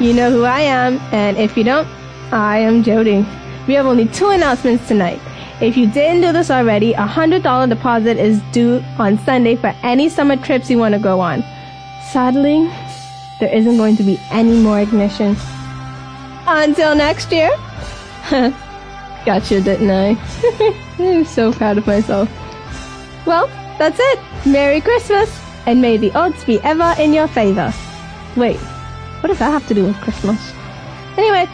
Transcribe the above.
You know who I am, and if you don't, I am Jody. We have only two announcements tonight. If you didn't do this already, a $100 deposit is due on Sunday for any summer trips you want to go on. Sadly, there isn't going to be any more ignition. Until next year. gotcha, didn't I? I'm so proud of myself. Well, that's it. Merry Christmas, and may the odds be ever in your favor. Wait, what does that have to do with Christmas? Anyway,